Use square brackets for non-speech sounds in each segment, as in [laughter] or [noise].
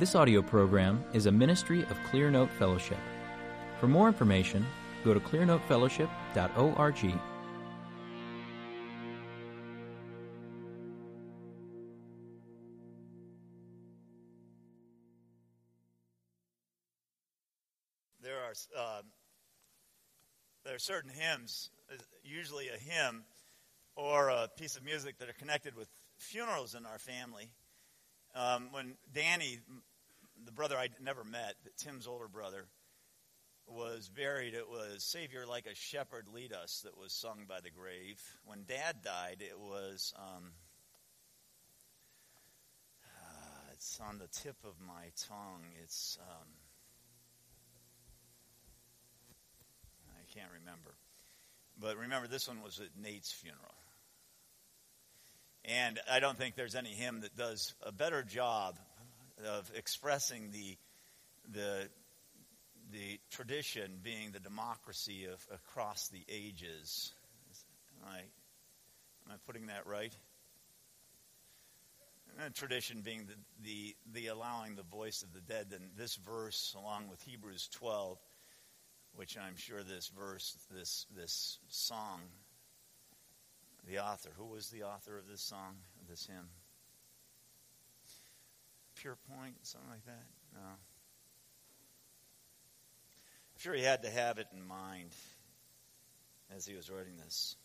This audio program is a ministry of Clearnote Fellowship. For more information, go to clearnotefellowship.org. there are uh, there are certain hymns, usually a hymn or a piece of music that are connected with funerals in our family. Um, when Danny, the brother I never met, but Tim's older brother, was buried, it was "Savior like a Shepherd Lead Us" that was sung by the grave. When Dad died, it was. Um, uh, it's on the tip of my tongue. It's. Um, I can't remember. But remember, this one was at Nate's funeral. And I don't think there's any hymn that does a better job of expressing the, the, the tradition being the democracy of across the ages. Am I, am I putting that right? And tradition being the, the, the allowing the voice of the dead. And this verse, along with Hebrews 12, which I'm sure this verse, this this song, the author, who was the author of this song, of this hymn? Pure Point, something like that? No. I'm sure he had to have it in mind as he was writing this.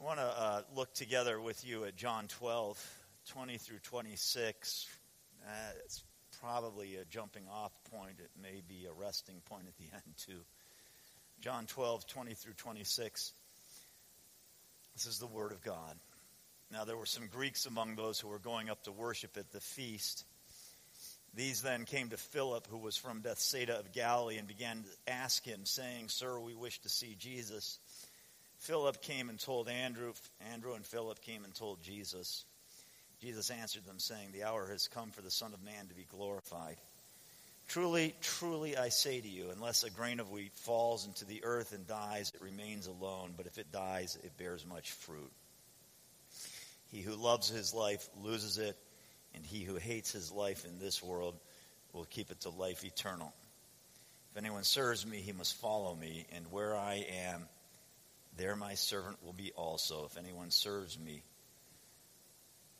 I want to uh, look together with you at John 12, 20 through 26. Uh, it's probably a jumping off point. It may be a resting point at the [laughs] end, too. John 12, 20 through 26. This is the Word of God. Now, there were some Greeks among those who were going up to worship at the feast. These then came to Philip, who was from Bethsaida of Galilee, and began to ask him, saying, Sir, we wish to see Jesus. Philip came and told Andrew. Andrew and Philip came and told Jesus. Jesus answered them, saying, The hour has come for the Son of Man to be glorified. Truly, truly, I say to you, unless a grain of wheat falls into the earth and dies, it remains alone, but if it dies, it bears much fruit. He who loves his life loses it, and he who hates his life in this world will keep it to life eternal. If anyone serves me, he must follow me, and where I am, there my servant will be also. If anyone serves me,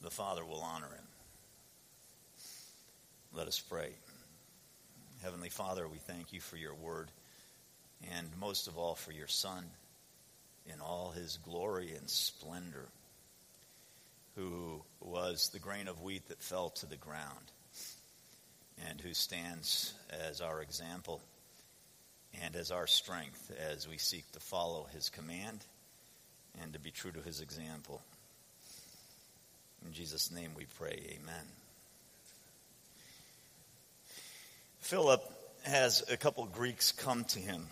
the Father will honor him. Let us pray. Heavenly Father, we thank you for your word, and most of all for your Son in all his glory and splendor, who was the grain of wheat that fell to the ground, and who stands as our example and as our strength as we seek to follow his command and to be true to his example. In Jesus' name we pray, amen. Philip has a couple Greeks come to him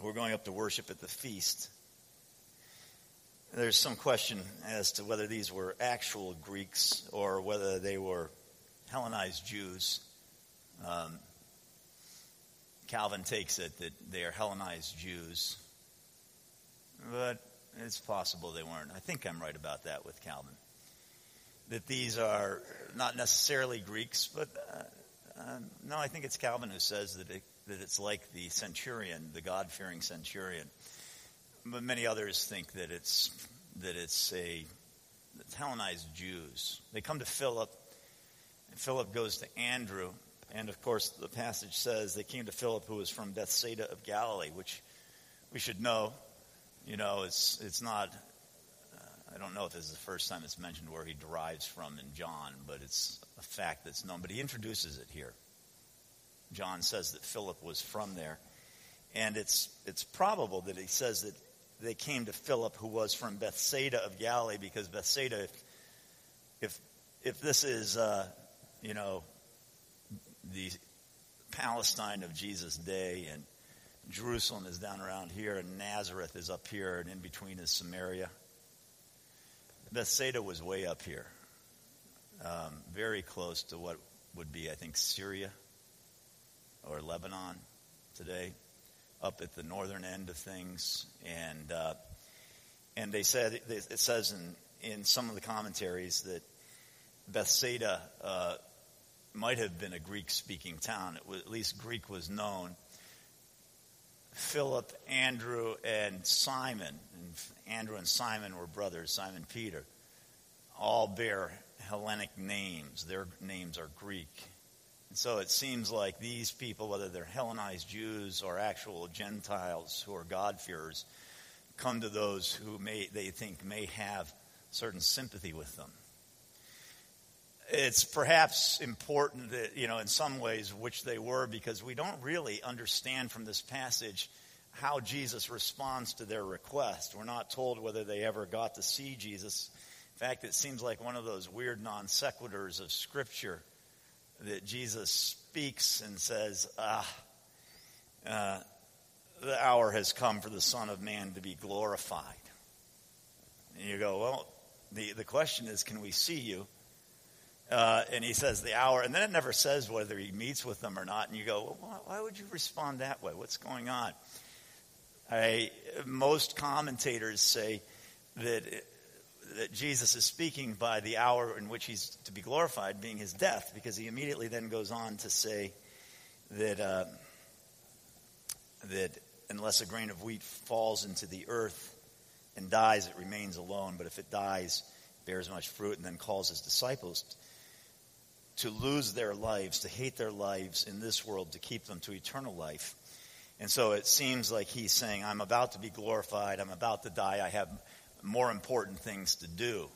who are going up to worship at the feast. There's some question as to whether these were actual Greeks or whether they were Hellenized Jews. Um, Calvin takes it that they are Hellenized Jews, but it's possible they weren't. I think I'm right about that with Calvin. That these are not necessarily Greeks, but uh, uh, no, I think it's Calvin who says that, it, that it's like the centurion, the God-fearing centurion. But many others think that it's that it's a it's Hellenized Jews. They come to Philip, and Philip goes to Andrew, and of course the passage says they came to Philip, who was from Bethsaida of Galilee, which we should know you know, it's it's not. Uh, I don't know if this is the first time it's mentioned where he derives from in John, but it's a fact that's known. But he introduces it here. John says that Philip was from there, and it's it's probable that he says that they came to Philip, who was from Bethsaida of Galilee, because Bethsaida, if if, if this is uh, you know the Palestine of Jesus' day and Jerusalem is down around here, and Nazareth is up here, and in between is Samaria. Bethsaida was way up here, um, very close to what would be, I think, Syria or Lebanon today, up at the northern end of things. And uh, and they said it says in in some of the commentaries that Bethsaida uh, might have been a Greek speaking town. Was, at least Greek was known. Philip, Andrew, and Simon, and Andrew and Simon were brothers, Simon Peter, all bear Hellenic names. Their names are Greek. And so it seems like these people, whether they're Hellenized Jews or actual Gentiles who are God-fearers, come to those who may, they think may have certain sympathy with them. It's perhaps important that, you know, in some ways, which they were, because we don't really understand from this passage how Jesus responds to their request. We're not told whether they ever got to see Jesus. In fact, it seems like one of those weird non sequiturs of Scripture that Jesus speaks and says, ah, uh, the hour has come for the Son of Man to be glorified. And you go, well, the, the question is, can we see you? Uh, and he says the hour, and then it never says whether he meets with them or not. And you go, well, why would you respond that way? What's going on? I, most commentators say that that Jesus is speaking by the hour in which he's to be glorified being his death, because he immediately then goes on to say that uh, that unless a grain of wheat falls into the earth and dies, it remains alone. But if it dies, bears much fruit, and then calls his disciples to lose their lives, to hate their lives in this world, to keep them to eternal life. And so it seems like he's saying, I'm about to be glorified. I'm about to die. I have more important things to do.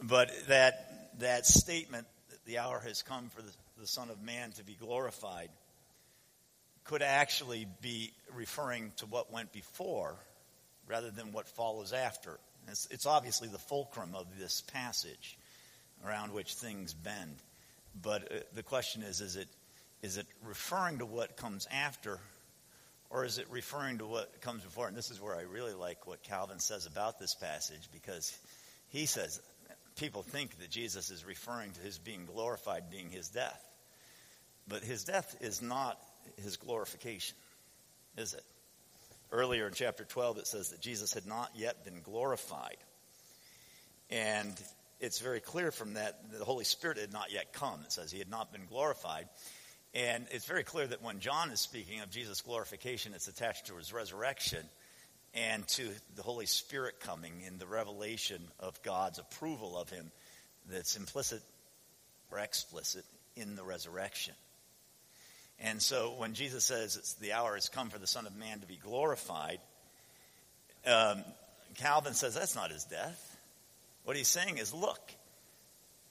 But that, that statement, that the hour has come for the, the Son of Man to be glorified, could actually be referring to what went before rather than what follows after. It's, it's, obviously the fulcrum of this passage around which things bend. But uh, the question is is it, is it referring to what comes after or is it referring to what comes before? And this is where I really like what Calvin says about this passage because he says people think that Jesus is referring to his being glorified being his death. But his death is not his glorification, is it? Earlier in chapter 12, it says that Jesus had not yet been glorified. And it's very clear from that the Holy Spirit had not yet come. It says he had not been glorified. And it's very clear that when John is speaking of Jesus' glorification, it's attached to his resurrection and to the Holy Spirit coming in the revelation of God's approval of him that's implicit or explicit in the resurrection. And so when Jesus says it's the hour has come for the Son of Man to be glorified, um, Calvin says that's not his death. What he's saying is, look,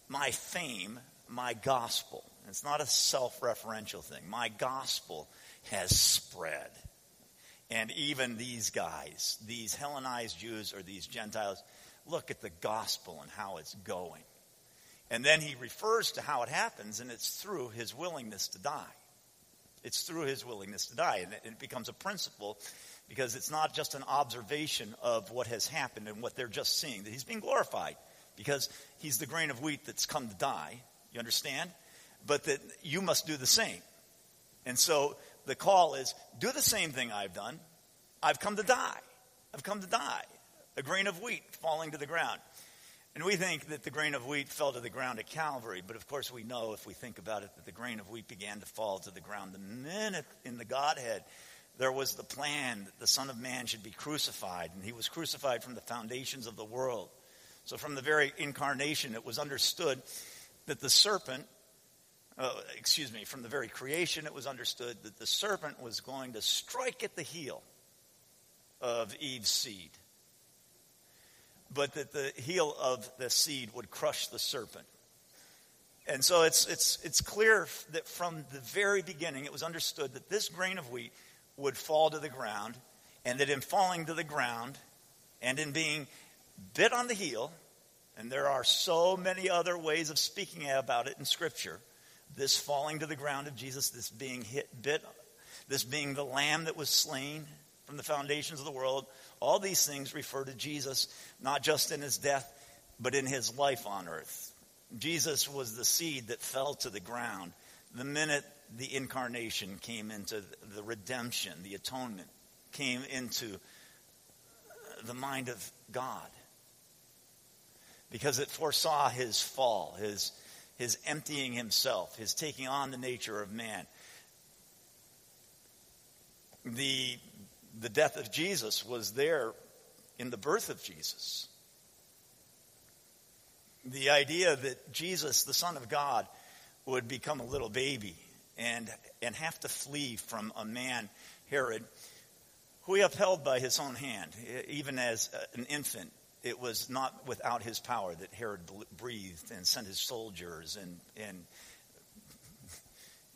my fame, my gospel, it's not a self referential thing. My gospel has spread. And even these guys, these Hellenized Jews or these Gentiles, look at the gospel and how it's going. And then he refers to how it happens, and it's through his willingness to die. It's through his willingness to die. And it becomes a principle because it's not just an observation of what has happened and what they're just seeing, that he's being glorified because he's the grain of wheat that's come to die. You understand? But that you must do the same. And so the call is do the same thing I've done. I've come to die. I've come to die. A grain of wheat falling to the ground. And we think that the grain of wheat fell to the ground at Calvary, but of course we know if we think about it that the grain of wheat began to fall to the ground the minute in the Godhead there was the plan that the Son of Man should be crucified, and he was crucified from the foundations of the world. So from the very incarnation, it was understood that the serpent uh, excuse me, from the very creation, it was understood that the serpent was going to strike at the heel of Eve's seed, but that the heel of the seed would crush the serpent. And so it's, it's, it's clear that from the very beginning, it was understood that this grain of wheat would fall to the ground, and that in falling to the ground and in being bit on the heel, and there are so many other ways of speaking about it in Scripture this falling to the ground of Jesus, this being hit, bit, this being the lamb that was slain from the foundations of the world, all these things refer to Jesus, not just in his death, but in his life on earth. Jesus was the seed that fell to the ground the minute the incarnation came into the redemption, the atonement came into the mind of God. because it foresaw his fall, his, his emptying himself, his taking on the nature of man. The, the death of Jesus was there in the birth of Jesus. The idea that Jesus, the Son of God, would become a little baby and, and have to flee from a man, Herod, who he upheld by his own hand. Even as an infant, it was not without his power that Herod breathed and sent his soldiers and, and,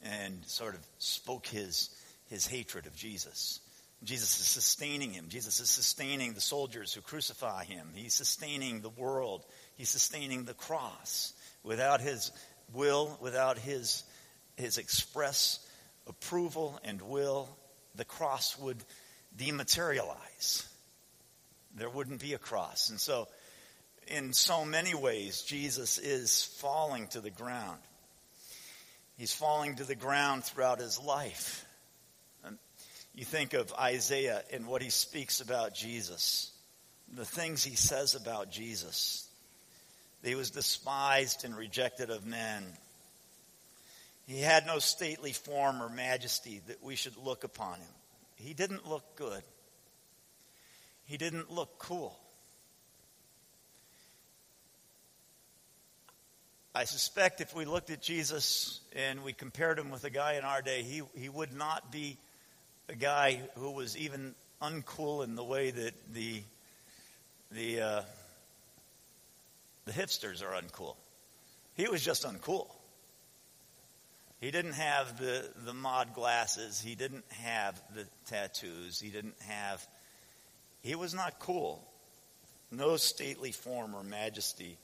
and sort of spoke his, his hatred of Jesus. Jesus is sustaining him. Jesus is sustaining the soldiers who crucify him. He's sustaining the world. He's sustaining the cross. Without his will, without his, his express approval and will, the cross would dematerialize. There wouldn't be a cross. And so, in so many ways, Jesus is falling to the ground. He's falling to the ground throughout his life. And you think of Isaiah and what he speaks about Jesus, the things he says about Jesus. He was despised and rejected of men. He had no stately form or majesty that we should look upon him. He didn't look good. He didn't look cool. I suspect if we looked at Jesus and we compared him with a guy in our day, he, he would not be a guy who was even uncool in the way that the the uh, the hipsters are uncool. He was just uncool. He didn't have the, the mod glasses. He didn't have the tattoos. He didn't have, he was not cool. No stately form or majesty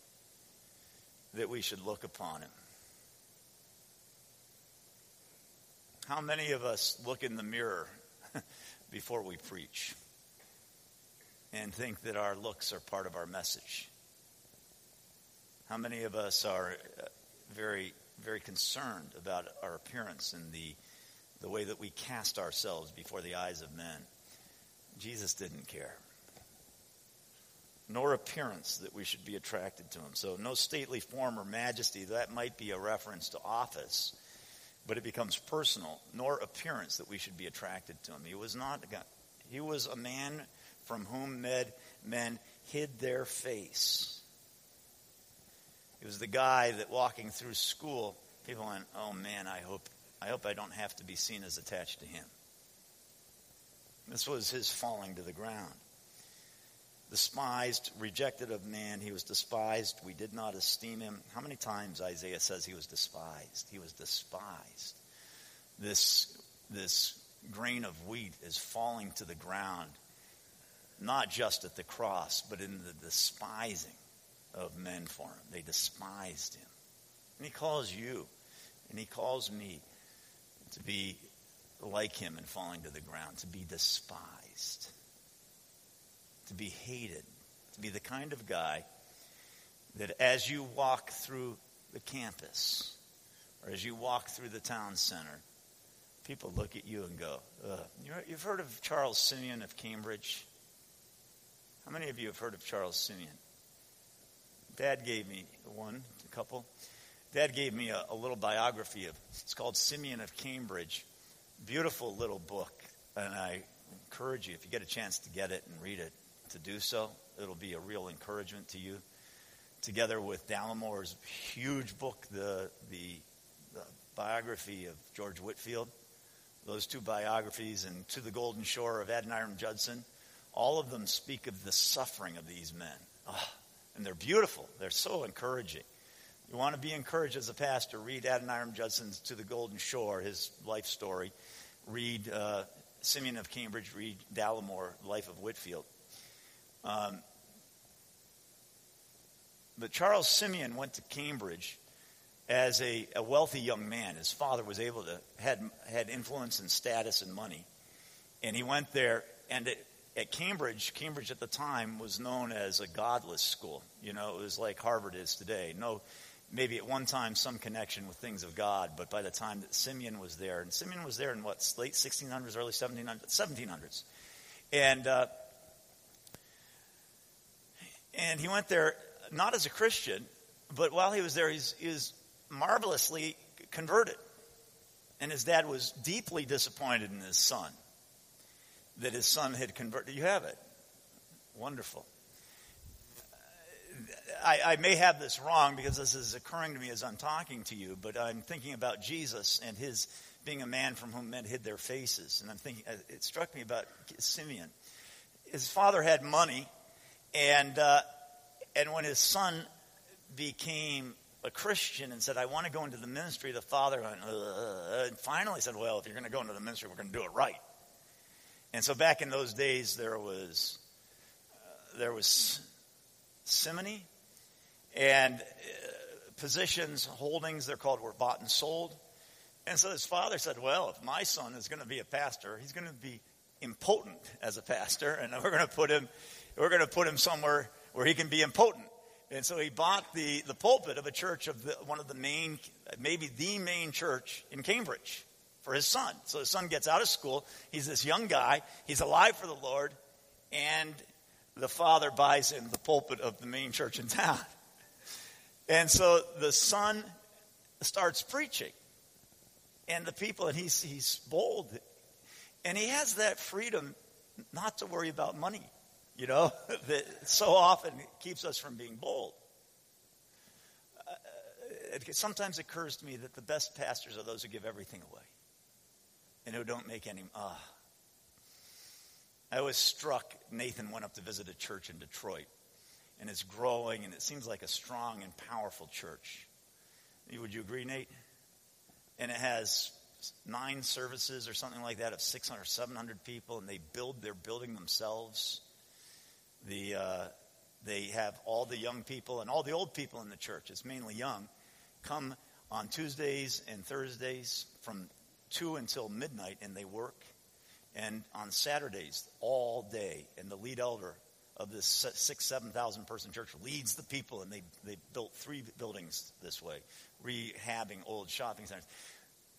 that we should look upon him. How many of us look in the mirror [laughs] before we preach and think that our looks are part of our message? How many of us are uh, very very concerned about our appearance and the, the way that we cast ourselves before the eyes of men. Jesus didn't care. Nor appearance that we should be attracted to him. So, no stately form or majesty. That might be a reference to office, but it becomes personal. Nor appearance that we should be attracted to him. He was not. He was a man from whom men hid their face. He was the guy that walking through school, people went, "Oh man, I hope I hope I don't have to be seen as attached to him." This was his falling to the ground. Despised, rejected of man, he was despised. We did not esteem him. How many times Isaiah says he was despised? He was despised. This this grain of wheat is falling to the ground, not just at the cross, but in the despising of men for him. They despised him. And he calls you, and he calls me to be like him and falling to the ground, to be despised, to be hated, to be the kind of guy that as you walk through the campus or as you walk through the town center, people look at you and go, You've heard of Charles Simeon of Cambridge? How many of you have heard of Charles Simeon? Dad gave me one, a couple. Dad gave me a, a little biography of, it's called Simeon of Cambridge. Beautiful little book. And I encourage you, if you get a chance to get it and read it, to do so. It'll be a real encouragement to you. Together with Dallimore's huge book, the, the, the biography of George Whitefield, those two biographies, and To the Golden Shore of Adoniram Judson, all of them speak of the suffering of these men. Oh, and they're beautiful. They're so encouraging. You want to be encouraged as a pastor, read Adoniram Judson's To the Golden Shore, his life story. Read uh, Simeon of Cambridge, read Dallimore, Life of Whitefield. Um, but Charles Simeon went to Cambridge as a, a, wealthy young man. His father was able to had had influence and status and money, and he went there. And it, at Cambridge, Cambridge at the time was known as a godless school. You know, it was like Harvard is today. No, maybe at one time some connection with things of God, but by the time that Simeon was there, and Simeon was there in what, late 1600s, early 1700s, 1700s. And, uh, and he went there not as a Christian, but while he was there, he's, he was marvelously converted. And his dad was deeply disappointed in his son, that his son had converted. You have it. Wonderful. I, I, may have this wrong because this is occurring to me as I'm talking to you, but I'm thinking about Jesus and his being a man from whom men hid their faces. And I'm thinking, uh, it struck me about Simeon. His father had money, and, uh, and when his son became a Christian and said, I want to go into the ministry, the father went, Ugh. and finally said, Well, if you're going to go into the ministry, we're going to do it right. And so back in those days, there was, uh, there was simony and uh, positions, holdings, they're called, were bought and sold. And so his father said, Well, if my son is going to be a pastor, he's going to be impotent as a pastor, and we're going to put him, we're going to put him somewhere where he can be impotent. And so he bought the, the pulpit of a church of the, one of the main, maybe the main church in Cambridge for his son. So his son gets out of school. He's this young guy. He's alive for the Lord. And the father buys him the pulpit of the main church in town. [laughs] And so the son starts preaching. And the people, and he's, he's bold. And he has that freedom not to worry about money, you know, [laughs] that so often keeps us from being bold. Uh, it sometimes occurs to me that the best pastors are those who give everything away and who don't make any. Ah. I was struck. Nathan went up to visit a church in Detroit and it's growing, and it seems like a strong and powerful church. Would you agree, Nate? And it has nine services or something like that of 600, 700 people, and they build, they're building themselves. The, uh, they have all the young people and all the old people in the church, it's mainly young, come on Tuesdays and Thursdays from 2 until midnight, and they work. And on Saturdays, all day, and the lead elder of this six, 7,000 person church leads the people, and they, they built three buildings this way, rehabbing old shopping centers.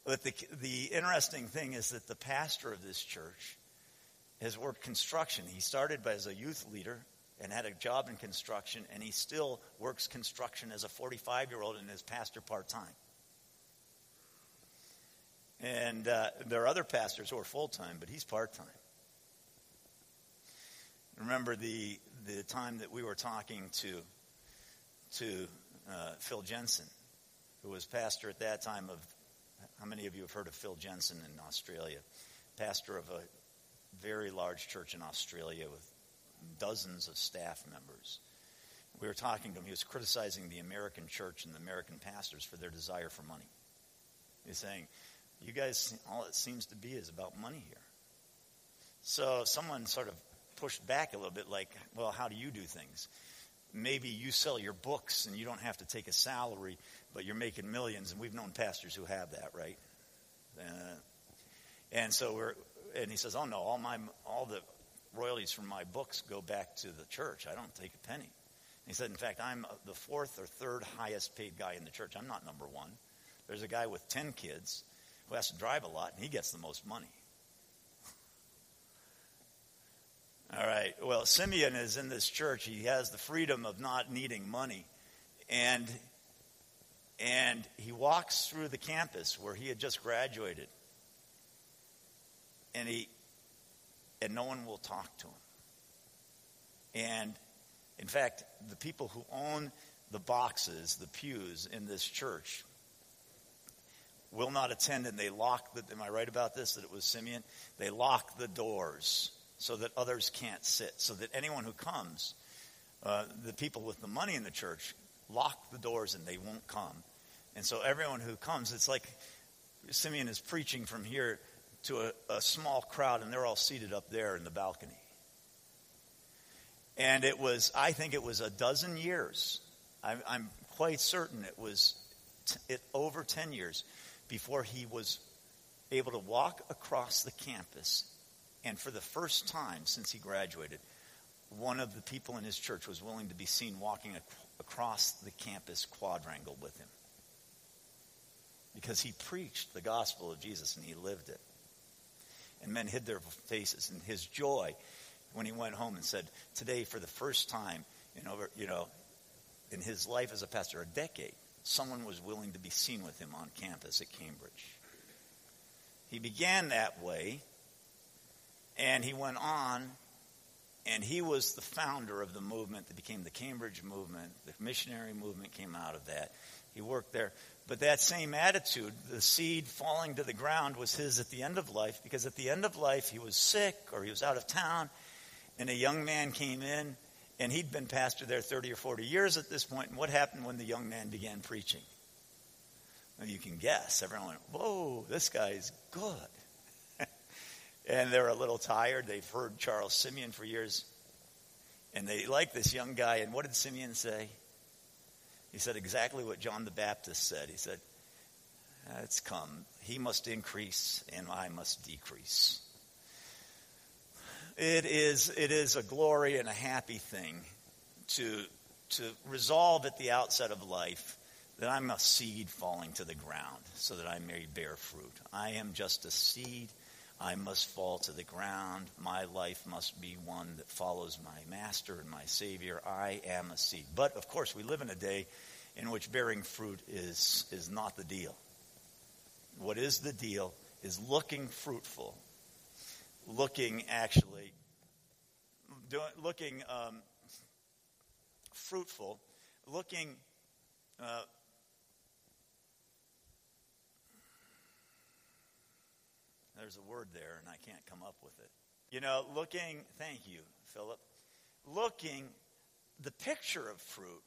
But the, the interesting thing is that the pastor of this church has worked construction. He started as a youth leader and had a job in construction, and he still works construction as a 45 year old and is pastor part time. And uh, there are other pastors who are full time, but he's part time. Remember the, the time that we were talking to, to uh, Phil Jensen, who was pastor at that time of, how many of you have heard of Phil Jensen in Australia? Pastor of a very large church in Australia with dozens of staff members. We were talking to him. He was criticizing the American church and the American pastors for their desire for money. He's saying, You guys, all it seems to be is about money here. So someone sort of pushed back a little bit like, well, how do you do things? Maybe you sell your books and you don't have to take a salary, but you're making millions, and we've known pastors who have that, right? Uh, and so we're, and he says, oh no, all my, all the royalties from my books go back to the church. I don't take a penny. And he said, in fact, I'm the fourth or third highest paid guy in the church. I'm not number one. There's a guy with 10 kids who has to drive a lot, and he gets the most money. All right. Well, Simeon is in this church. He has the freedom of not needing money. And and he walks through the campus where he had just graduated. And he and no one will talk to him. And in fact, the people who own the boxes, the pews in this church, will not attend and they lock the am I right about this that it was Simeon? They lock the doors so that others can't sit, so that anyone who comes, uh, the people with the money in the church, lock the doors and they won't come. And so everyone who comes, it's like Simeon is preaching from here to a, a small crowd, and they're all seated up there in the balcony. And it was, I think it was a dozen years. I'm, I'm quite certain it was t- it, over 10 years before he was able to walk across the campus and for the first time since he graduated, one of the people in his church was willing to be seen walking ac- across the campus quadrangle with him. Because he preached the gospel of Jesus and he lived it. And men hid their faces. And his joy when he went home and said, Today, for the first time in over, you know, in his life as a pastor, a decade, someone was willing to be seen with him on campus at Cambridge. He began that way, and he went on, and he was the founder of the movement that became the Cambridge movement. The missionary movement came out of that. He worked there. But that same attitude, the seed falling to the ground, was his at the end of life, because at the end of life, he was sick or he was out of town, and a young man came in, and he'd been pastor there 30 or 40 years at this point. And what happened when the young man began preaching? Well, you can guess. Everyone went, Whoa, this guy's good. And they're a little tired. They've heard Charles Simeon for years, and they like this young guy. And what did Simeon say? He said exactly what John the Baptist said. He said, It's come. He must increase, and I must decrease. It is, it is a glory and a happy thing to, to resolve at the outset of life that I'm a seed falling to the ground so that I may bear fruit. I am just a seed. I must fall to the ground. My life must be one that follows my master and my savior. I am a seed. But of course, we live in a day in which bearing fruit is, is not the deal. What is the deal is looking fruitful looking actually, looking um, fruitful, looking. Uh, there's a word there, and I can't come up with it. You know, looking, thank you, Philip. Looking, the picture of fruit,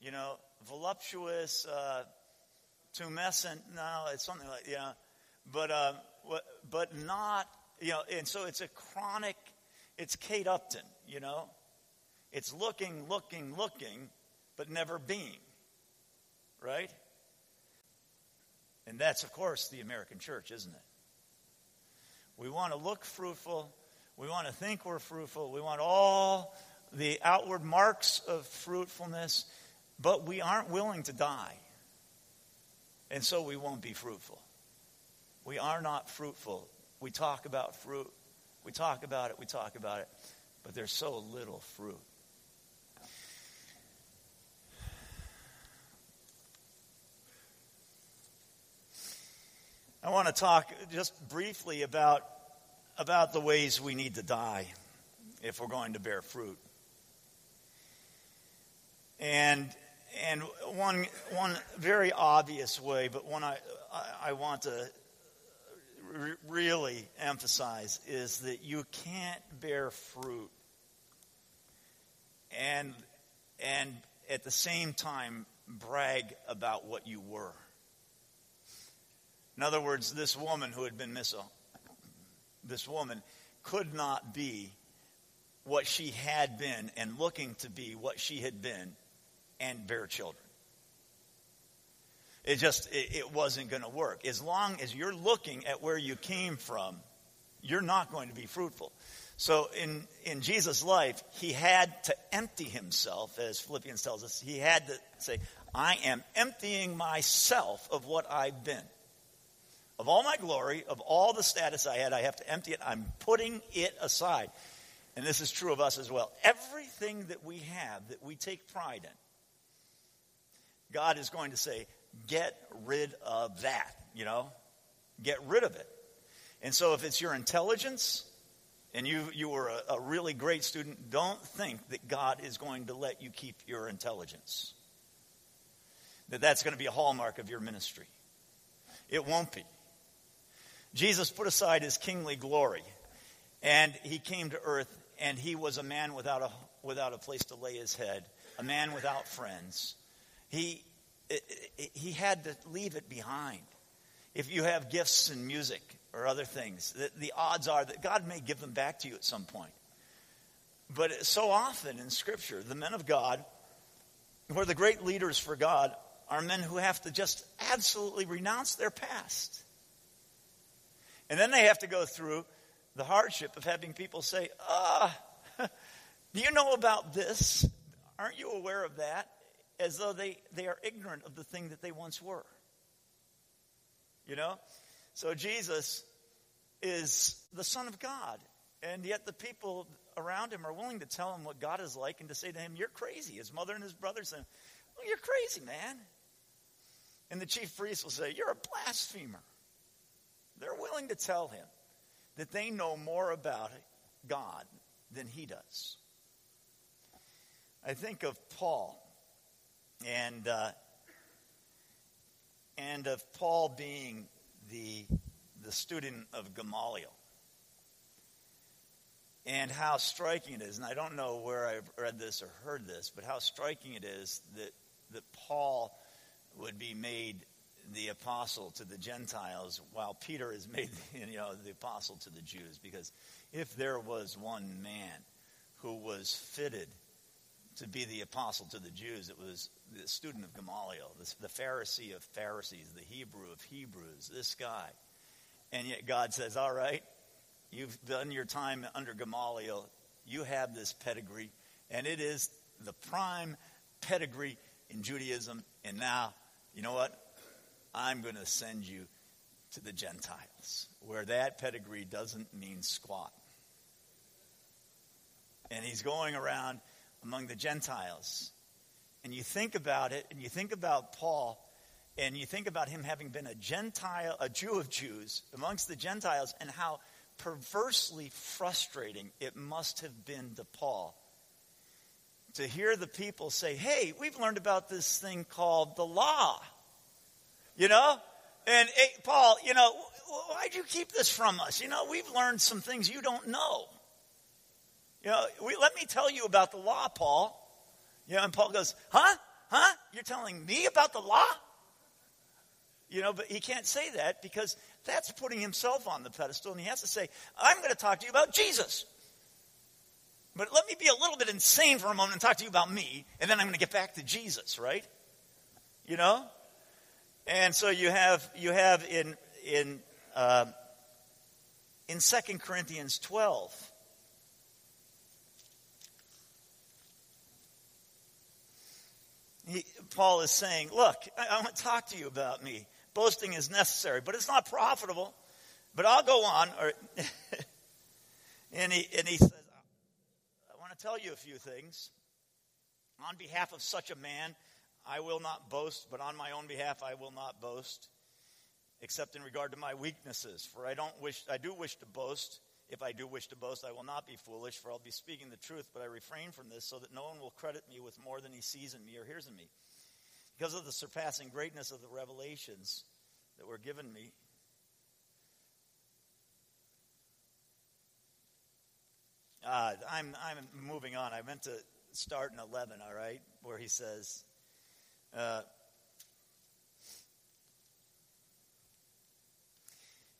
you know, voluptuous, uh, tumescent, no, it's something like, yeah, but, uh, but not you know, and so it's a chronic, it's Kate Upton, you know? It's looking, looking, looking, but never being. Right? And that's, of course, the American church, isn't it? We want to look fruitful. We want to think we're fruitful. We want all the outward marks of fruitfulness, but we aren't willing to die. And so we won't be fruitful. We are not fruitful we talk about fruit. We talk about it, we talk about it, but there's so little fruit. I want to talk just briefly about, about the ways we need to die if we're going to bear fruit. And, and one, one very obvious way, but one I, I, want to re- really emphasize is that you can't bear fruit and and at the same time brag about what you were. In other words, this woman who had been this woman could not be what she had been and looking to be what she had been and bear children. It just, it, it wasn't going to work. As long as you're looking at where you came from, you're not going to be fruitful. So in, in Jesus' life, he had to empty himself, as Philippians tells us. He had to say, I am emptying myself of what I've been. Of all my glory, of all the status I had, I have to empty it. I'm putting it aside. And this is true of us as well. Everything that we have that we take pride in, God is going to say, get rid of that, you know? Get rid of it. And so if it's your intelligence and you, you were a, a really great student, don't think that God is going to let you keep your intelligence. That that's going to be a hallmark of your ministry. It won't be. Jesus put aside his kingly glory and he came to earth and he was a man without a, without a place to lay his head, a man without friends. He, he had to leave it behind. If you have gifts in music or other things, the, the odds are that God may give them back to you at some point. But so often in Scripture, the men of God, who are the great leaders for God, are men who have to just absolutely renounce their past. And then they have to go through the hardship of having people say, Ah, [laughs] do you know about this? Aren't you aware of that? as though they, they are ignorant of the thing that they once were. You know? So Jesus is the Son of God. And yet the people around him are willing to tell him what God is like and to say to him, You're crazy. His mother and his brothers say, well, You're crazy, man. And the chief priest will say, You're a blasphemer. They're willing to tell him that they know more about God than he does. I think of Paul and uh, and of Paul being the the student of Gamaliel and how striking it is, and I don't know where I've read this or heard this, but how striking it is that, that Paul would be made the apostle to the Gentiles while Peter is made you know, the apostle to the Jews. Because if there was one man who was fitted to be the apostle to the Jews, it was the student of Gamaliel, the Pharisee of Pharisees, the Hebrew of Hebrews, this guy. And yet God says, All right, You've done your time under Gamaliel. You have this pedigree, and it is the prime pedigree in Judaism. And now, you know what? I'm going to send you to the Gentiles, where that pedigree doesn't mean squat. And he's going around among the Gentiles. And you think about it, and you think about Paul, and you think about him having been a Gentile, a Jew of Jews amongst the Gentiles, and how perversely frustrating it must have been to Paul to hear the people say, Hey, we've learned about this thing called the law. You know? And hey, Paul, you know, why'd you keep this from us? You know, we've learned some things you don't know. You know, we, let me tell you about the law, Paul. You know, and Paul goes, Huh? Huh? You're telling me about the law? You know, but he can't say that because that's putting himself on the pedestal, and he has to say, I'm going to talk to you about Jesus. But let me be a little bit insane for a moment and talk to you about me, and then I'm going to get back to Jesus, right? You know? And so you have you have in in uh, in 2 Corinthians 12. He, Paul is saying, Look, I, I want to talk to you about me boasting is necessary, but it's not profitable. But I'll go on. Or, [laughs] and, he, and he says, I want to tell you a few things. On behalf of such a man, I will not boast, but on my own behalf, I will not boast, except in regard to my weaknesses. For I don't wish, I do wish to boast. If I do wish to boast, I will not be foolish, for I'll be speaking the truth, but I refrain from this so that no one will credit me with more than he sees in me or hears in me because of the surpassing greatness of the revelations that were given me. Uh, I'm, I'm moving on. I meant to start in 11, all right, where he says, uh,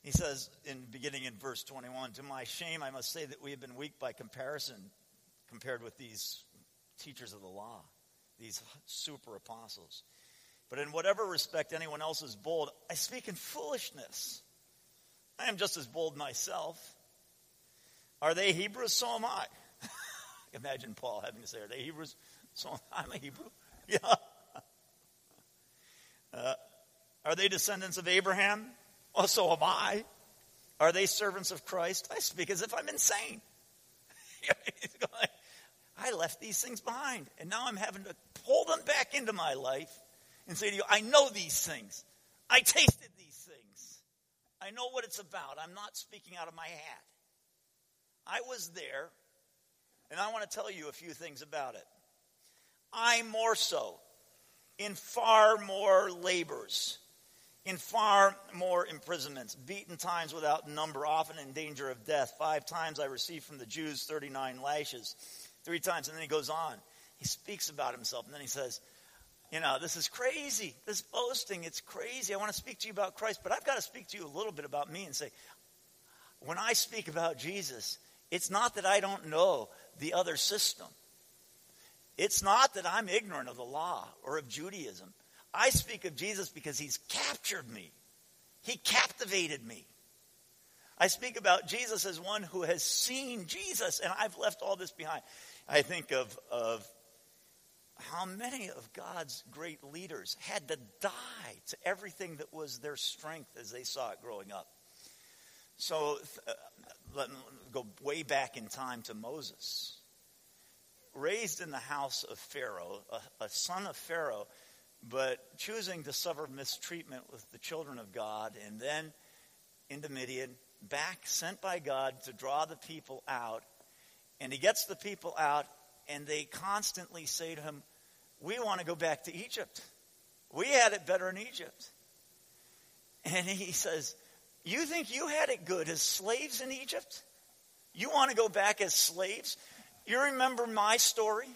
he says, in beginning in verse 21, to my shame, I must say that we have been weak by comparison compared with these teachers of the law these super apostles. But in whatever respect anyone else is bold, I speak in foolishness. I am just as bold myself. Are they Hebrews? So am I. [laughs] Imagine Paul having to say, Are they Hebrews? So I'm a Hebrew. [laughs] Yeah. Uh, are they descendants of Abraham? Well, so am I. Are they servants of Christ? I speak as if I'm insane. [laughs] I left these things behind, and now I'm having to pull them back into my life and say to you, I know these things. I tasted these things. I know what it's about. I'm not speaking out of my hat. I was there, and I want to tell you a few things about it. I more so, in far more labors, in far more imprisonments, beaten times without number, often in danger of death. Five times I received from the Jews 39 lashes three times. And then he goes on. He speaks about himself. And then he says, You know, this is crazy. This boasting, it's crazy. I want to speak to you about Christ, but I've got to speak to you a little bit about me and say, when I speak about Jesus, it's not that I don't know the other system. It's not that I'm ignorant of the law or of Judaism. I speak of Jesus because he's captured me. He captivated me. I speak about Jesus as one who has seen Jesus, and I've left all this behind. I think of, of how many of God's great leaders had to die to everything that was their strength as they saw it growing up. So, uh, let me go way back in time to Moses. Raised in the house of Pharaoh, a, a son of Pharaoh, but choosing to suffer mistreatment with the children of God, and then into Midian, back, sent by God to draw the people out. And he gets the people out, and they constantly say to him, We want to go back to Egypt. We had it better in Egypt. And he says, You think you had it good as slaves in Egypt? You want to go back as slaves? You remember my story?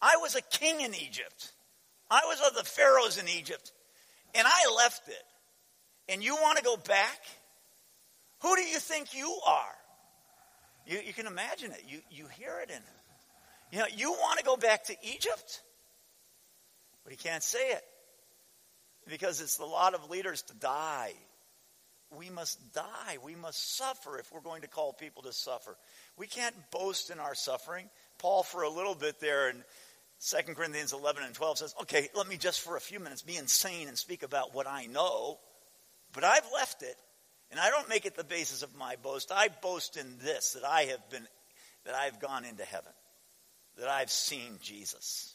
I was a king in Egypt. I was of the pharaohs in Egypt. And I left it. And you want to go back? Who do you think you are? You, you can imagine it. You, you hear it in him. You know, you want to go back to Egypt? But he can't say it because it's the lot of leaders to die. We must die. We must suffer if we're going to call people to suffer. We can't boast in our suffering. Paul, for a little bit there in 2 Corinthians 11 and 12, says, okay, let me just for a few minutes be insane and speak about what I know. But I've left it, and I don't make it the basis of my boast. I boast in this that I have been, that I've gone into heaven, that I've seen Jesus.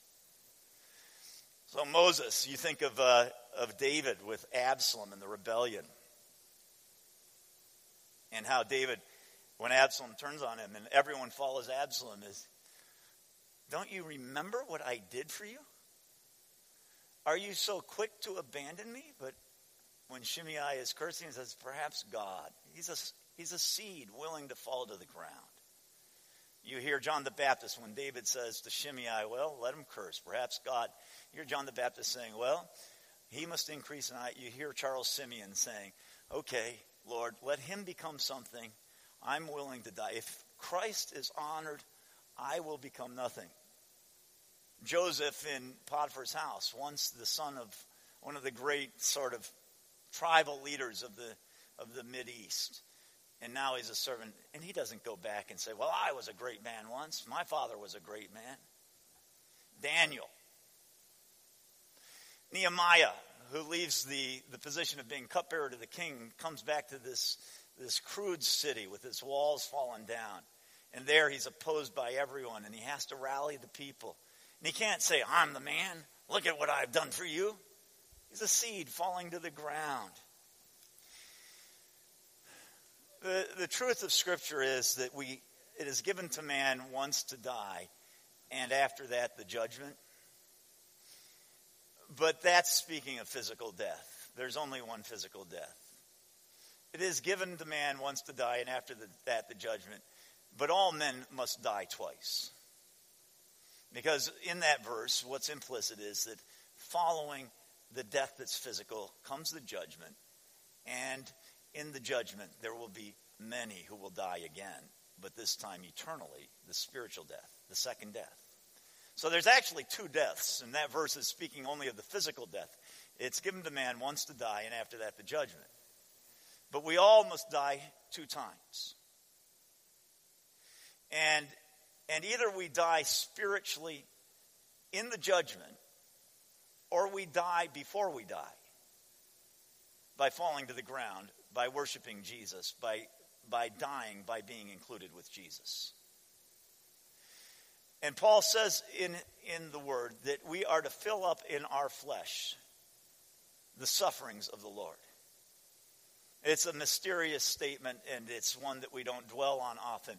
So Moses, you think of, uh, of David with Absalom and the rebellion. And how David, when Absalom turns on him and everyone follows Absalom, is, don't you remember what I did for you? Are you so quick to abandon me? But when Shimei is cursing, he says, perhaps God. He's a, he's a seed willing to fall to the ground. You hear John the Baptist when David says to Shimei, well, let him curse. Perhaps God you hear John the Baptist saying, Well, he must increase, and I. You hear Charles Simeon saying, Okay, Lord, let him become something. I'm willing to die. If Christ is honored, I will become nothing. Joseph in Potiphar's house, once the son of one of the great sort of tribal leaders of the of the East. And now he's a servant. And he doesn't go back and say, Well, I was a great man once. My father was a great man. Daniel, Nehemiah, who leaves the, the position of being cupbearer to the king, comes back to this, this crude city with its walls fallen down. And there he's opposed by everyone, and he has to rally the people. And he can't say, I'm the man. Look at what I've done for you. He's a seed falling to the ground. The, the truth of Scripture is that we, it is given to man once to die, and after that, the judgment. But that's speaking of physical death. There's only one physical death. It is given to man once to die, and after the, that, the judgment. But all men must die twice. Because in that verse, what's implicit is that following the death that's physical comes the judgment. And in the judgment, there will be many who will die again, but this time eternally, the spiritual death, the second death. So there's actually two deaths, and that verse is speaking only of the physical death. It's given to man once to die, and after that, the judgment. But we all must die two times. And, and either we die spiritually in the judgment, or we die before we die by falling to the ground, by worshiping Jesus, by, by dying, by being included with Jesus. And Paul says in, in the word that we are to fill up in our flesh the sufferings of the Lord. It's a mysterious statement, and it's one that we don't dwell on often.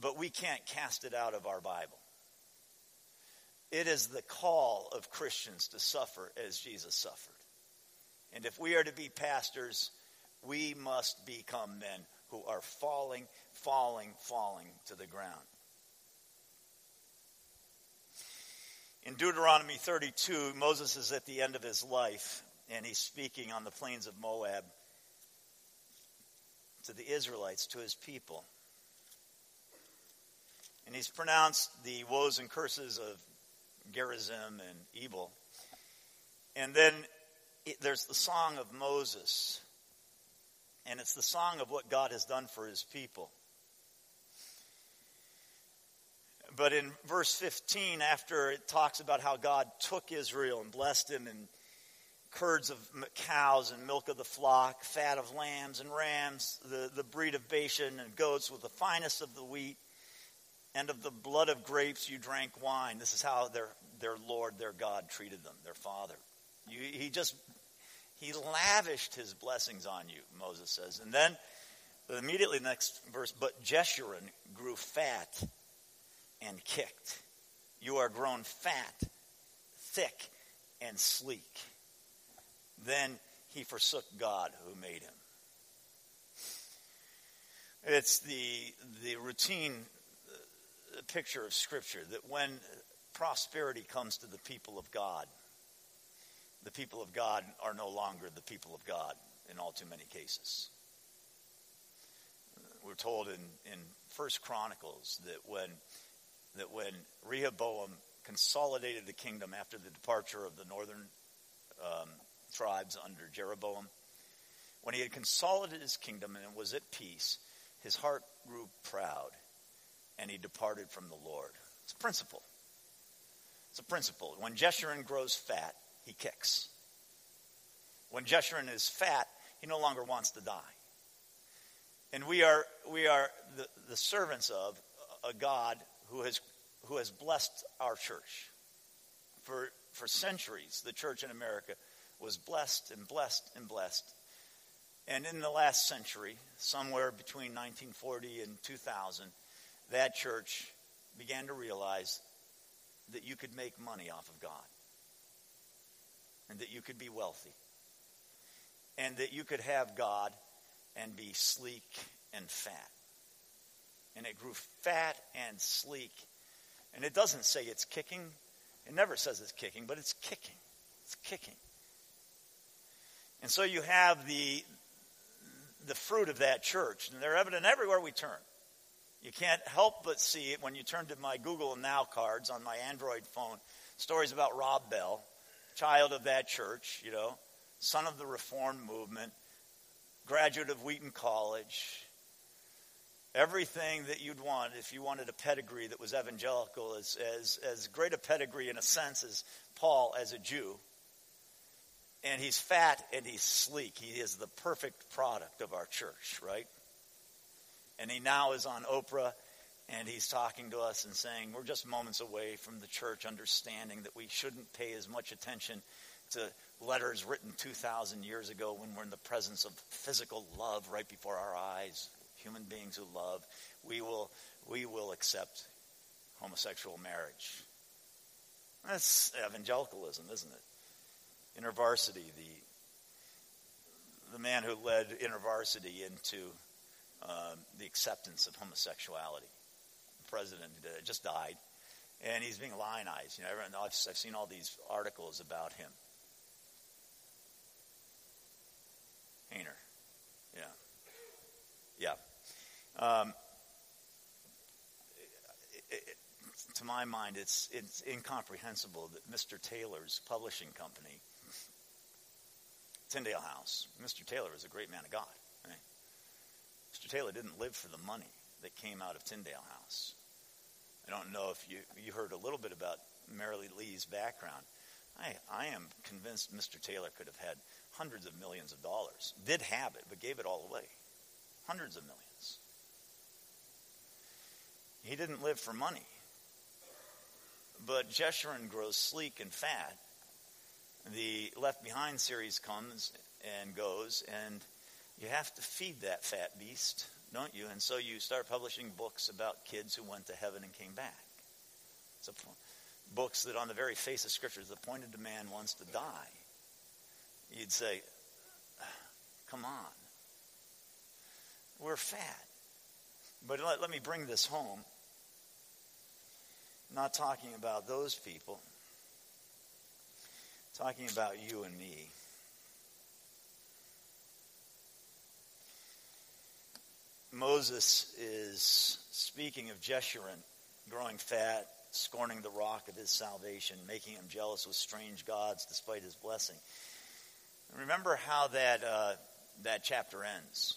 But we can't cast it out of our Bible. It is the call of Christians to suffer as Jesus suffered. And if we are to be pastors, we must become men who are falling, falling, falling to the ground. In Deuteronomy 32, Moses is at the end of his life, and he's speaking on the plains of Moab to the Israelites, to his people. And he's pronounced the woes and curses of Gerizim and Ebal. And then there's the song of Moses. And it's the song of what God has done for his people. But in verse 15, after it talks about how God took Israel and blessed him and herds of cows and milk of the flock, fat of lambs and rams, the, the breed of Bashan and goats with the finest of the wheat, and of the blood of grapes you drank wine. This is how their, their Lord, their God, treated them, their father. You, he just, he lavished his blessings on you, Moses says. And then, immediately next verse, but Jeshurun grew fat and kicked. You are grown fat, thick, and sleek. Then he forsook God who made him. It's the, the routine uh, picture of Scripture that when prosperity comes to the people of God, the people of God are no longer the people of God in all too many cases. We're told in, in First Chronicles that when that when Rehoboam consolidated the kingdom after the departure of the northern um, tribes under Jeroboam, when he had consolidated his kingdom and was at peace, his heart grew proud and he departed from the Lord. It's a principle. It's a principle. When Jeshurun grows fat, he kicks. When Jeshurun is fat, he no longer wants to die. And we are, we are the, the servants of a God who has who has blessed our church. For, for centuries, the church in America was blessed and blessed and blessed. And in the last century, somewhere between 1940 and 2000, that church began to realize that you could make money off of God, and that you could be wealthy, and that you could have God and be sleek and fat. And it grew fat and sleek and it doesn't say it's kicking. It never says it's kicking, but it's kicking. It's kicking. And so you have the, the fruit of that church, and they're evident everywhere we turn. You can't help but see it when you turn to my Google Now cards on my Android phone. Stories about Rob Bell, child of that church, you know, son of the Reformed movement, graduate of Wheaton College, everything that you'd want if you wanted a pedigree that was evangelical, as, as, as great a pedigree in a sense as Paul as a Jew. And he's fat and he's sleek. He is the perfect product of our church, right? And he now is on Oprah and he's talking to us and saying, We're just moments away from the church understanding that we shouldn't pay as much attention to letters written 2,000 years ago when we're in the presence of physical love right before our eyes human beings who love, we will, we will accept homosexual marriage. That's evangelicalism, isn't it? InterVarsity, the, the man who led InterVarsity into um, the acceptance of homosexuality. The president uh, just died, and he's being lionized. You know, I've, I've seen all these articles about him. Hayner. Yeah. Yeah. Um, it, it, to my mind, it's, it's incomprehensible that Mr. Taylor's publishing company, Tyndale House, Mr. Taylor is a great man of God. Mr. Taylor didn't live for the money that came out of Tyndale House. I don't know if you, you heard a little bit about Mary Lee's background. I, I am convinced Mr. Taylor could have had hundreds of millions of dollars. Did have it, but gave it all away. Hundreds of millions. He didn't live for money. But Jeshurun grows sleek and fat. The Left Behind series comes and goes, and you have to feed that fat beast, don't you? And so you start publishing books about kids who went to heaven and came back. It's books that, on the very face of Scripture, the appointed to man wants to die. You'd say, come on. We're fat. But let, let me bring this home. Not talking about those people. Talking about you and me. Moses is speaking of Jeshurun growing fat, scorning the rock of his salvation, making him jealous with strange gods despite his blessing. Remember how that, uh, that chapter ends.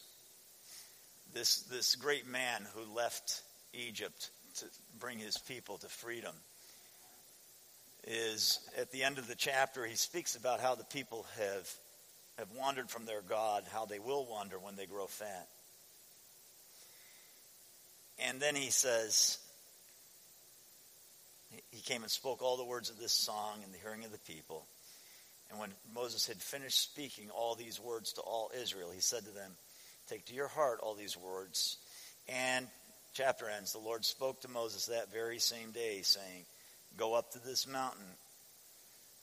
This, this great man who left Egypt to bring his people to freedom is at the end of the chapter, he speaks about how the people have, have wandered from their God, how they will wander when they grow fat. And then he says, he came and spoke all the words of this song in the hearing of the people. And when Moses had finished speaking all these words to all Israel, he said to them, Take to your heart all these words. And chapter ends. The Lord spoke to Moses that very same day, saying, Go up to this mountain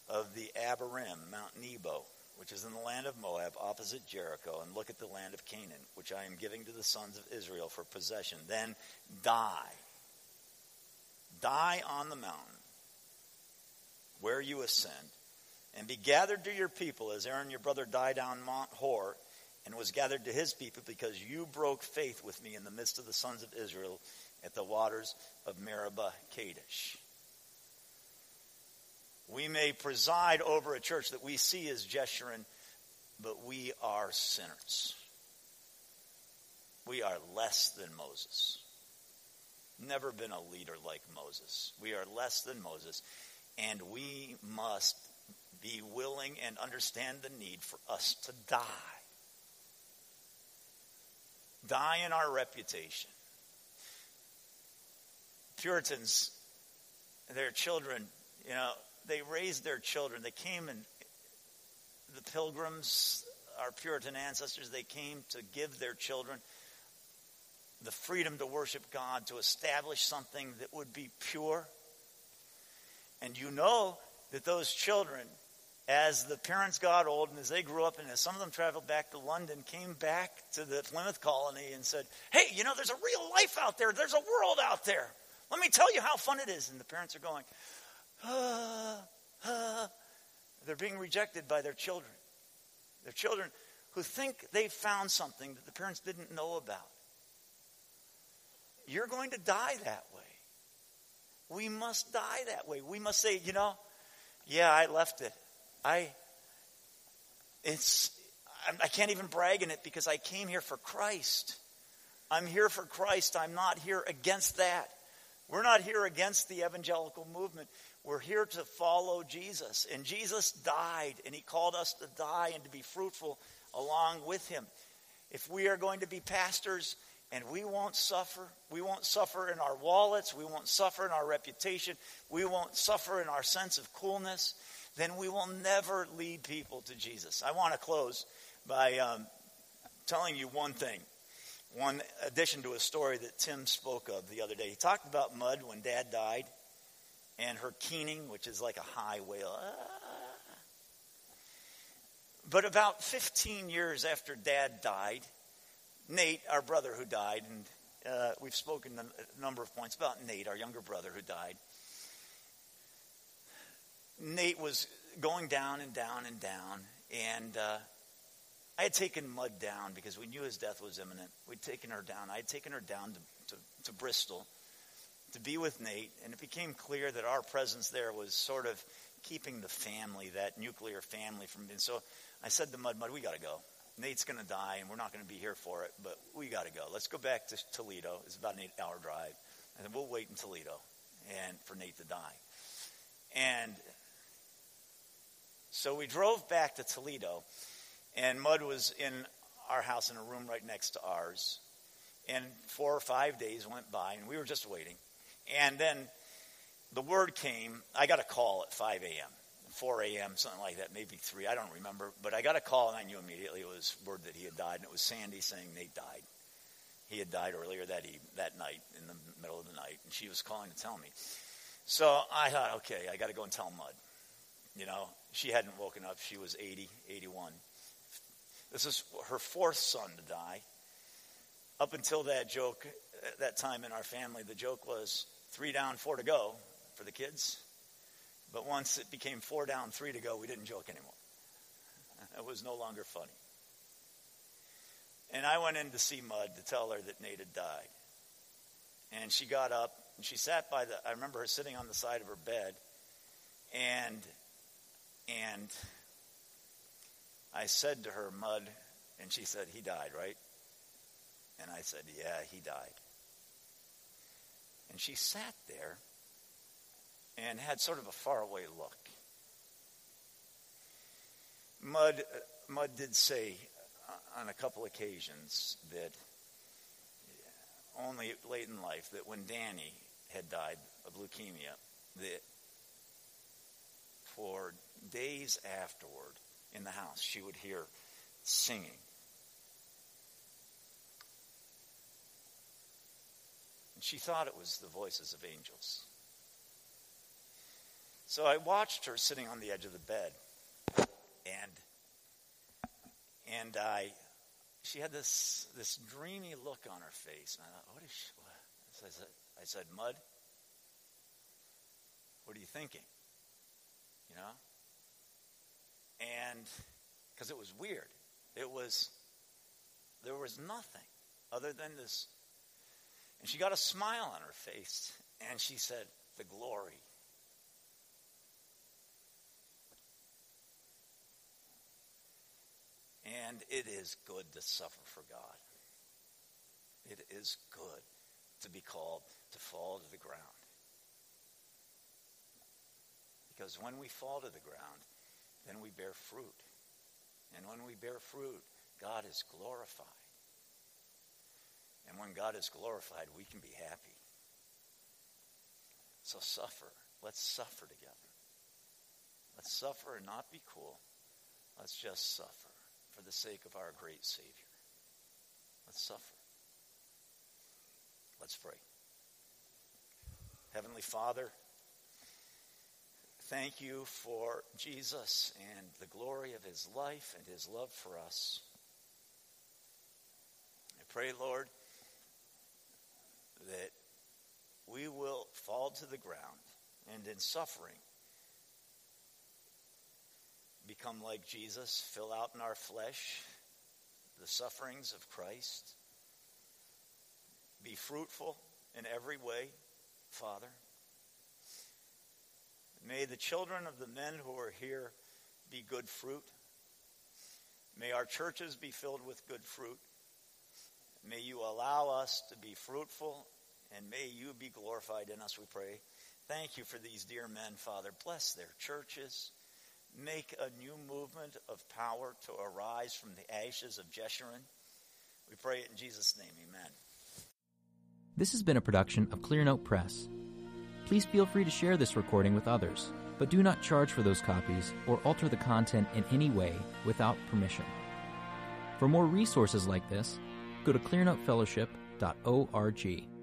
of the Abarim, Mount Nebo, which is in the land of Moab, opposite Jericho, and look at the land of Canaan, which I am giving to the sons of Israel for possession. Then die. Die on the mountain where you ascend, and be gathered to your people as Aaron your brother died on Mount Hor and was gathered to his people because you broke faith with me in the midst of the sons of Israel at the waters of Meribah Kadesh. We may preside over a church that we see as Jeshurun, but we are sinners. We are less than Moses. Never been a leader like Moses. We are less than Moses, and we must be willing and understand the need for us to die. Die in our reputation. Puritans, their children, you know, they raised their children. They came and the pilgrims, our Puritan ancestors, they came to give their children the freedom to worship God, to establish something that would be pure. And you know that those children, as the parents got old and as they grew up, and as some of them traveled back to London, came back to the Plymouth colony and said, Hey, you know, there's a real life out there. There's a world out there. Let me tell you how fun it is. And the parents are going, ah, [sighs] ah. They're being rejected by their children. Their children who think they've found something that the parents didn't know about. You're going to die that way. We must die that way. We must say, you know, yeah, I left it. I, it's, I can't even brag in it because I came here for Christ. I'm here for Christ. I'm not here against that. We're not here against the evangelical movement. We're here to follow Jesus. And Jesus died, and he called us to die and to be fruitful along with him. If we are going to be pastors and we won't suffer, we won't suffer in our wallets, we won't suffer in our reputation, we won't suffer in our sense of coolness, then we will never lead people to Jesus. I want to close by um, telling you one thing one addition to a story that Tim spoke of the other day. He talked about mud when dad died and her keening, which is like a high wail. Ah. But about 15 years after dad died, Nate, our brother who died, and uh, we've spoken a number of points about Nate, our younger brother who died. Nate was going down and down and down, and uh, I had taken Mud down because we knew his death was imminent. We'd taken her down. I had taken her down to, to, to Bristol to be with Nate, and it became clear that our presence there was sort of keeping the family, that nuclear family, from being. So I said to Mud, Mud, we got to go. Nate's going to die, and we're not going to be here for it, but we got to go. Let's go back to Toledo. It's about an eight-hour drive, and then we'll wait in Toledo, and for Nate to die. And so we drove back to Toledo, and Mud was in our house in a room right next to ours. And four or five days went by, and we were just waiting. And then the word came. I got a call at 5 a.m., 4 a.m., something like that, maybe 3. I don't remember. But I got a call, and I knew immediately it was word that he had died. And it was Sandy saying Nate died. He had died earlier that, eve- that night, in the middle of the night. And she was calling to tell me. So I thought, okay, I got to go and tell Mud. You know, she hadn't woken up. She was 80, 81. This is her fourth son to die. Up until that joke, that time in our family, the joke was three down, four to go for the kids. But once it became four down, three to go, we didn't joke anymore. [laughs] It was no longer funny. And I went in to see Mud to tell her that Nate had died. And she got up and she sat by the I remember her sitting on the side of her bed and and I said to her, Mud, and she said, He died, right? And I said, Yeah, he died. And she sat there, and had sort of a faraway look. Mud, Mud did say uh, on a couple occasions that only late in life that when Danny had died of leukemia, that for days afterward in the house she would hear singing. And she thought it was the voices of angels. So I watched her sitting on the edge of the bed, and and I, she had this this dreamy look on her face, and I thought, what is she? What? So I said, I said, Mud, what are you thinking? You know, and because it was weird, it was there was nothing other than this, and she got a smile on her face, and she said, the glory And it is good to suffer for God. It is good to be called to fall to the ground. Because when we fall to the ground, then we bear fruit. And when we bear fruit, God is glorified. And when God is glorified, we can be happy. So suffer. Let's suffer together. Let's suffer and not be cool. Let's just suffer for the sake of our great Savior. Let's suffer. Let's pray. Heavenly Father, thank you for Jesus and the glory of his life and his love for us. I pray, Lord, that we will fall to the ground and in suffering become like Jesus, fill out in our flesh the sufferings of Christ, be fruitful in every way, Father. May the children of the men who are here be good fruit. May our churches be filled with good fruit. May you allow us to be fruitful, and may you be glorified in us, we pray. Thank you for these dear men, Father. Bless their churches make a new movement of power to arise from the ashes of Jeshurun. We pray it in Jesus' name. Amen. This has been a production of Clearnote Press. Please feel free to share this recording with others, but do not charge for those copies or alter the content in any way without permission. For more resources like this, go to clearnotefellowship.org.